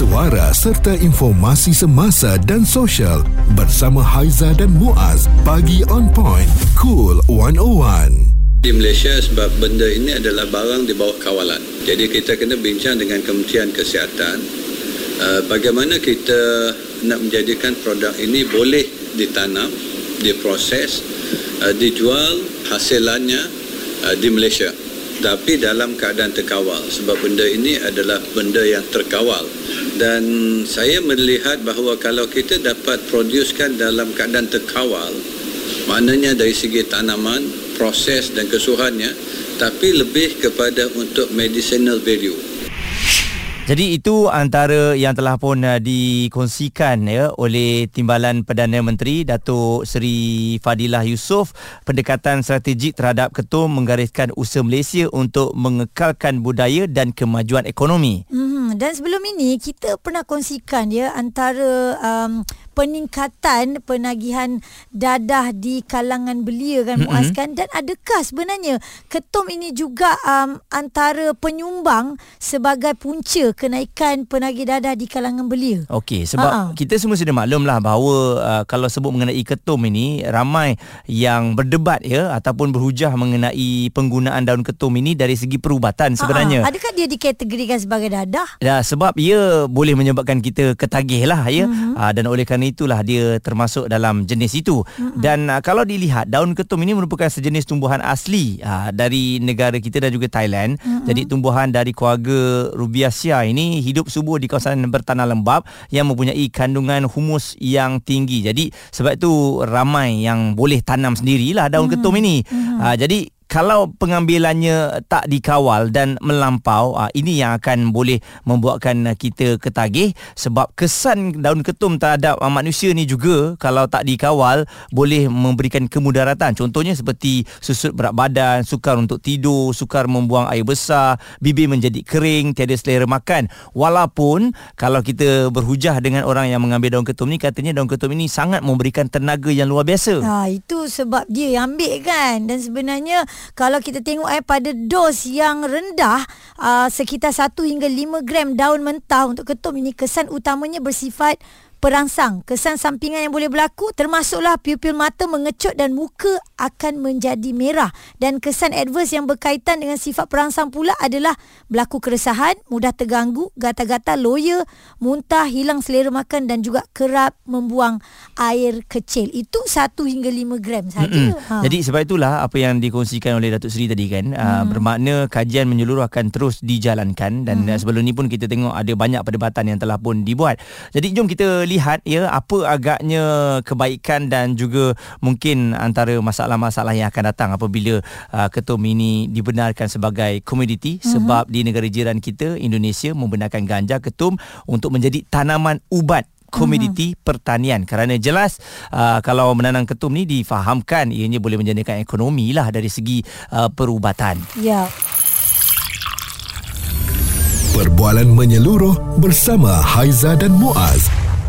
suara serta informasi semasa dan sosial bersama Haiza dan Muaz pagi on point cool 101 di Malaysia sebab benda ini adalah barang di bawah kawalan. Jadi kita kena bincang dengan Kementerian Kesihatan uh, bagaimana kita nak menjadikan produk ini boleh ditanam, diproses, uh, dijual hasilannya uh, di Malaysia. Tapi dalam keadaan terkawal sebab benda ini adalah benda yang terkawal dan saya melihat bahawa kalau kita dapat producekan dalam keadaan terkawal maknanya dari segi tanaman proses dan kesuhannya tapi lebih kepada untuk medicinal value jadi itu antara yang telah pun uh, dikongsikan ya oleh Timbalan Perdana Menteri Datuk Seri Fadilah Yusof pendekatan strategik terhadap ketum menggariskan usaha Malaysia untuk mengekalkan budaya dan kemajuan ekonomi. Hmm dan sebelum ini kita pernah kongsikan ya antara um, peningkatan penagihan dadah di kalangan belia kan mm-hmm. Muaz kan dan adakah sebenarnya ketum ini juga um, antara penyumbang sebagai punca kenaikan penagih dadah di kalangan belia okey sebab Ha-ha. kita semua sudah maklumlah bahawa uh, kalau sebut mengenai ketum ini ramai yang berdebat ya ataupun berhujah mengenai penggunaan daun ketum ini dari segi perubatan sebenarnya Ha-ha. adakah dia dikategorikan sebagai dadah ya sebab ia boleh menyebabkan kita ketagih lah ya mm-hmm. uh, dan oleh kerana itulah dia termasuk dalam jenis itu. Mm-hmm. Dan uh, kalau dilihat daun ketum ini merupakan sejenis tumbuhan asli uh, dari negara kita dan juga Thailand. Mm-hmm. Jadi tumbuhan dari keluarga Rubiaceae ini hidup subur di kawasan bertanah lembap yang mempunyai kandungan humus yang tinggi. Jadi sebab itu ramai yang boleh tanam sendirilah daun mm-hmm. ketum ini. Mm-hmm. Uh, jadi kalau pengambilannya tak dikawal dan melampau ah, ini yang akan boleh membuatkan kita ketagih sebab kesan daun ketum terhadap ah, manusia ni juga kalau tak dikawal boleh memberikan kemudaratan. Contohnya seperti susut berat badan sukar untuk tidur sukar membuang air besar bibir menjadi kering tiada selera makan. Walaupun kalau kita berhujah dengan orang yang mengambil daun ketum ni katanya daun ketum ini sangat memberikan tenaga yang luar biasa. Ha, itu sebab dia ambil kan. Dan sebenarnya kalau kita tengok eh pada dos yang rendah uh, sekitar 1 hingga 5 gram daun mentah untuk ketum ini kesan utamanya bersifat perangsang. Kesan sampingan yang boleh berlaku termasuklah pupil mata mengecut dan muka akan menjadi merah. Dan kesan adverse yang berkaitan dengan sifat perangsang pula adalah berlaku keresahan, mudah terganggu, gatal-gatal, loya, muntah, hilang selera makan dan juga kerap membuang air kecil. Itu 1 hingga 5 gram saja. Ha. Jadi sebab itulah apa yang dikongsikan oleh Datuk Seri tadi kan, hmm. bermakna kajian menyeluruh akan terus dijalankan dan hmm. sebelum ni pun kita tengok ada banyak perdebatan yang telah pun dibuat. Jadi jom kita lihat ya apa agaknya kebaikan dan juga mungkin antara masalah-masalah yang akan datang apabila uh, ketum ini dibenarkan sebagai komoditi uh-huh. sebab di negara jiran kita Indonesia membenarkan ganja ketum untuk menjadi tanaman ubat komoditi uh-huh. pertanian kerana jelas uh, kalau menanam ketum ni difahamkan ianya boleh menjadikan ekonomi lah dari segi uh, perubatan. Ya. Perbualan menyeluruh bersama Haiza dan Muaz.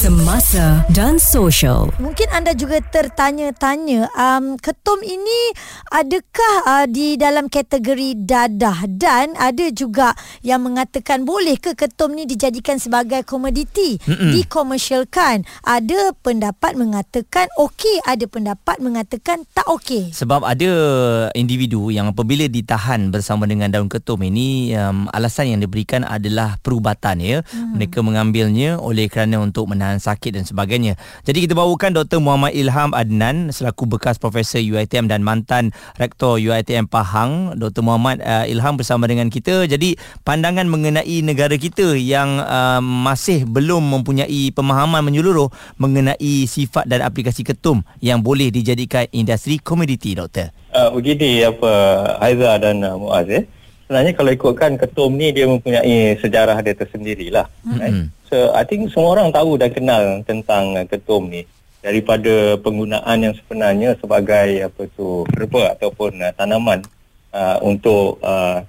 semasa dan sosial. Mungkin anda juga tertanya-tanya, um, ketum ini adakah uh, di dalam kategori dadah dan ada juga yang mengatakan boleh ke ketum ni dijadikan sebagai komoditi, Mm-mm. dikomersialkan. Ada pendapat mengatakan okey, ada pendapat mengatakan tak okey. Sebab ada individu yang apabila ditahan bersama dengan daun ketum ini, um, alasan yang diberikan adalah perubatan ya. Mm. Mereka mengambilnya oleh kerana untuk menahan menahan sakit dan sebagainya. Jadi kita bawakan Dr. Muhammad Ilham Adnan selaku bekas Profesor UiTM dan mantan Rektor UiTM Pahang. Dr. Muhammad uh, Ilham bersama dengan kita. Jadi pandangan mengenai negara kita yang uh, masih belum mempunyai pemahaman menyeluruh mengenai sifat dan aplikasi ketum yang boleh dijadikan industri komoditi, Doktor. Uh, begini apa Aiza dan uh, Muaz eh sebenarnya kalau ikutkan ketum ni dia mempunyai sejarah dia tersendirilah. Mm-hmm. Right? So I think semua orang tahu dan kenal tentang uh, ketum ni daripada penggunaan yang sebenarnya sebagai apa tu herba ataupun uh, tanaman uh, untuk uh,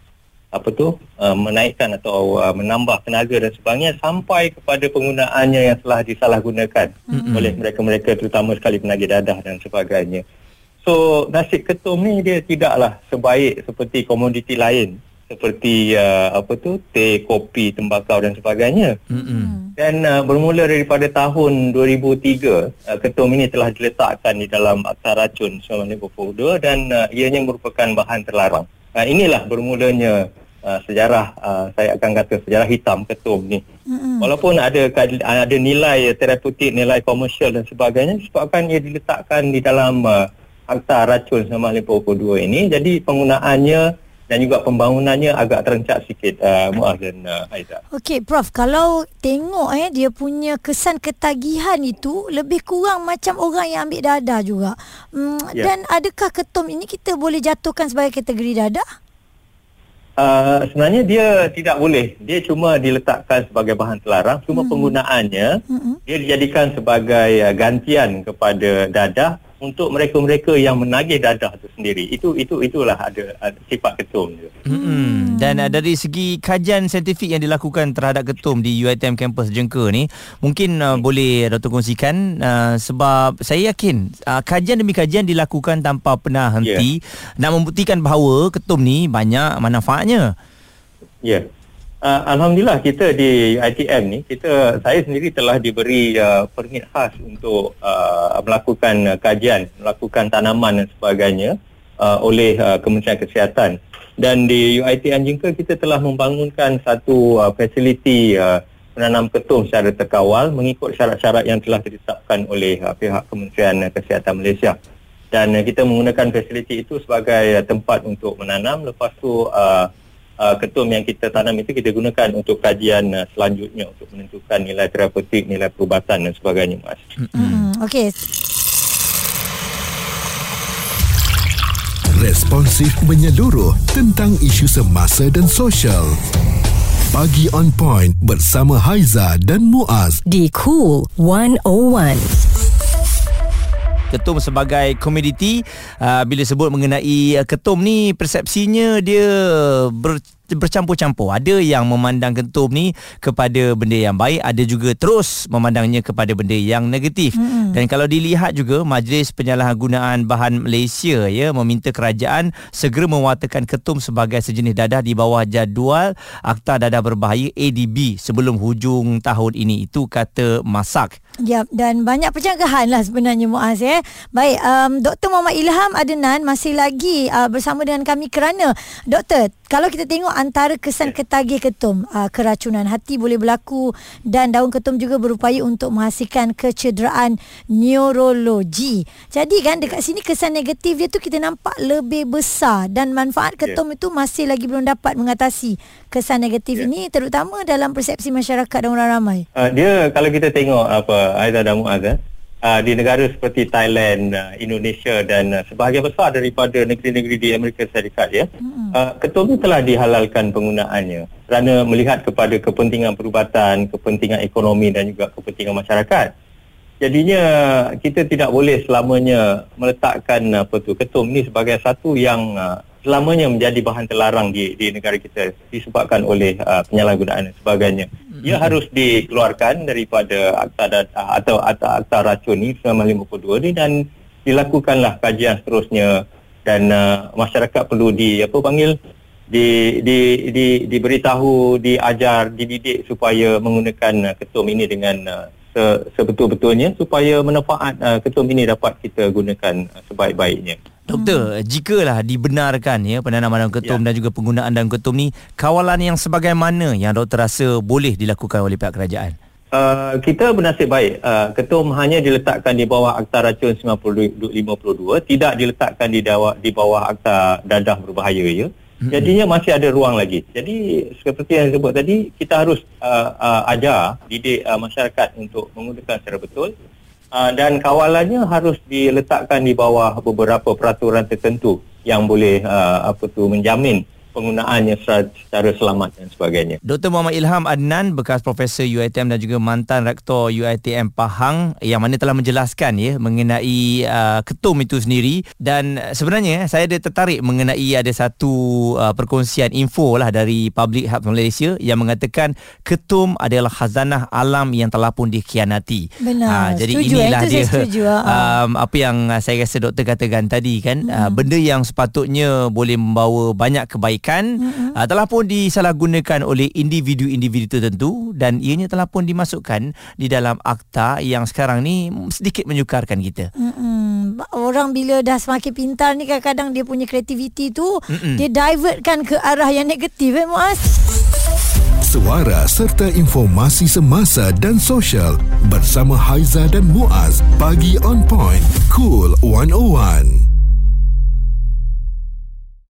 apa tu uh, menaikkan atau uh, menambah tenaga dan sebagainya sampai kepada penggunaannya yang telah disalahgunakan mm-hmm. oleh mereka-mereka terutama sekali penagih dadah dan sebagainya. So nasib ketum ni dia tidaklah sebaik seperti komoditi lain seperti uh, apa tu teh, kopi, tembakau dan sebagainya. Mm-mm. Dan uh, bermula daripada tahun 2003, uh, ketum ini telah diletakkan di dalam Akta Racun 1952 dan uh, ianya merupakan bahan terlarang. Uh, inilah bermulanya uh, sejarah uh, saya akan kata sejarah hitam ketum ni. Mm-mm. Walaupun ada ada nilai terapeutik, nilai komersial dan sebagainya sebabkan ia diletakkan di dalam uh, Akta Racun 1952 ini jadi penggunaannya dan juga pembangunannya agak terencak sikit uh, Muaz dan uh, Aizat. Okey Prof, kalau tengok eh dia punya kesan ketagihan itu lebih kurang macam orang yang ambil dadah juga. Hmm, Ya. Dan adakah ketum ini kita boleh jatuhkan sebagai kategori dadah? Uh, sebenarnya dia tidak boleh. Dia cuma diletakkan sebagai bahan terlarang. Cuma penggunaannya Mm-mm. dia dijadikan sebagai uh, gantian kepada dadah untuk mereka-mereka yang menagih dadah itu sendiri. Itu itu itulah ada, ada sifat ketum dia. Mm-mm. Dan uh, dari segi kajian saintifik yang dilakukan terhadap ketum di UiTM kampus Jengka ni mungkin uh, boleh Dr kongsikan uh, sebab saya yakin uh, kajian demi kajian dilakukan tanpa pernah henti nak membuktikan bahawa ketum ni banyak manfaatnya. Ya. Uh, Alhamdulillah kita di ITM ni kita saya sendiri telah diberi uh, permit khas untuk uh, melakukan uh, kajian, melakukan tanaman dan sebagainya uh, oleh uh, Kementerian Kesihatan. Dan di UiTM Jingka kita telah membangunkan satu uh, fasiliti uh, menanam ketum secara terkawal mengikut syarat-syarat yang telah ditetapkan oleh uh, pihak Kementerian Kesihatan Malaysia. Dan uh, kita menggunakan fasiliti itu sebagai uh, tempat untuk menanam lepas tu uh, uh, ketum yang kita tanam itu kita gunakan untuk kajian uh, selanjutnya untuk menentukan nilai terapeutik, nilai perubatan dan sebagainya Mas. Hmm. Okey. Responsif menyeluruh tentang isu semasa dan sosial. Pagi on point bersama Haiza dan Muaz. di Cool 101. Ketum sebagai komoditi. Uh, bila sebut mengenai uh, ketum ni persepsinya dia ber bercampur-campur. Ada yang memandang ketum ni kepada benda yang baik, ada juga terus memandangnya kepada benda yang negatif. Hmm. Dan kalau dilihat juga Majlis Penyalahgunaan Bahan Malaysia ya meminta kerajaan segera mewartakan ketum sebagai sejenis dadah di bawah jadual Akta Dadah Berbahaya ADB sebelum hujung tahun ini. Itu kata Masak. Ya, dan banyak pencegahan lah sebenarnya Muaz eh. Baik, um, Dr. Muhammad Ilham Adenan masih lagi uh, bersama dengan kami kerana Doktor, kalau kita tengok antara kesan ketagih ketum, uh, keracunan hati boleh berlaku dan daun ketum juga berupaya untuk menghasilkan kecederaan neurologi. Jadi kan dekat sini kesan negatif dia tu kita nampak lebih besar dan manfaat ketum yeah. itu masih lagi belum dapat mengatasi kesan negatif yeah. ini terutama dalam persepsi masyarakat dan orang ramai. Uh, dia kalau kita tengok apa Aizah dan Muaz eh, uh, di negara seperti Thailand, uh, Indonesia dan uh, sebahagian besar daripada negeri-negeri di Amerika Syarikat ya. Hmm. Uh, ketum ini telah dihalalkan penggunaannya kerana melihat kepada kepentingan perubatan, kepentingan ekonomi dan juga kepentingan masyarakat. Jadinya kita tidak boleh selamanya meletakkan apa tu ketum ini sebagai satu yang uh, selamanya menjadi bahan terlarang di di negara kita disebabkan oleh uh, penyalahgunaan dan sebagainya. Ia harus dikeluarkan daripada akta uh, atau akta, akta racun ni 1952 ni dan dilakukanlah kajian seterusnya dan uh, masyarakat perlu di apa panggil di di di diberitahu, diajar, dididik supaya menggunakan uh, ketum ini dengan uh, se, sebetul-betulnya supaya manfaat uh, ketum ini dapat kita gunakan uh, sebaik-baiknya. Doktor, hmm. jikalah dibenarkan ya penanaman daun ketum Ya. dan juga penggunaan daun ketum ni, kawalan yang sebagaimana yang doktor rasa boleh dilakukan oleh pihak kerajaan? Uh, kita bernasib baik. Uh, ketum hanya diletakkan di bawah Akta Racun 1952, tidak diletakkan di bawah di bawah Akta Dadah Berbahaya ya. Jadinya masih ada ruang lagi. Jadi seperti yang disebut tadi, kita harus uh, uh, ajar didik uh, masyarakat untuk menggunakan secara betul uh, dan kawalannya harus diletakkan di bawah beberapa peraturan tertentu yang boleh uh, apa tu menjamin penggunaannya secara, secara selamat dan sebagainya. Dr. Muhammad Ilham Adnan bekas profesor UiTM dan juga mantan rektor UiTM Pahang yang mana telah menjelaskan ya mengenai uh, ketum itu sendiri dan sebenarnya saya ada tertarik mengenai ada satu uh, perkongsian info lah dari Public Health Malaysia yang mengatakan ketum adalah khazanah alam yang telah pun dikhianati. Benar. Ah, jadi Setuju, eh. inilah dia setuju, ah. um, apa yang uh, saya rasa doktor katakan tadi kan hmm. uh, benda yang sepatutnya boleh membawa banyak kebaikan kecantikan mm-hmm. uh, telah pun disalahgunakan oleh individu-individu tertentu dan ianya telah pun dimasukkan di dalam akta yang sekarang ni sedikit menyukarkan kita. Mm-mm. Orang bila dah semakin pintar ni kadang-kadang dia punya kreativiti tu Mm-mm. dia divertkan ke arah yang negatif eh Muaz. Suara serta informasi semasa dan sosial bersama Haiza dan Muaz. Pagi on point. Cool 101.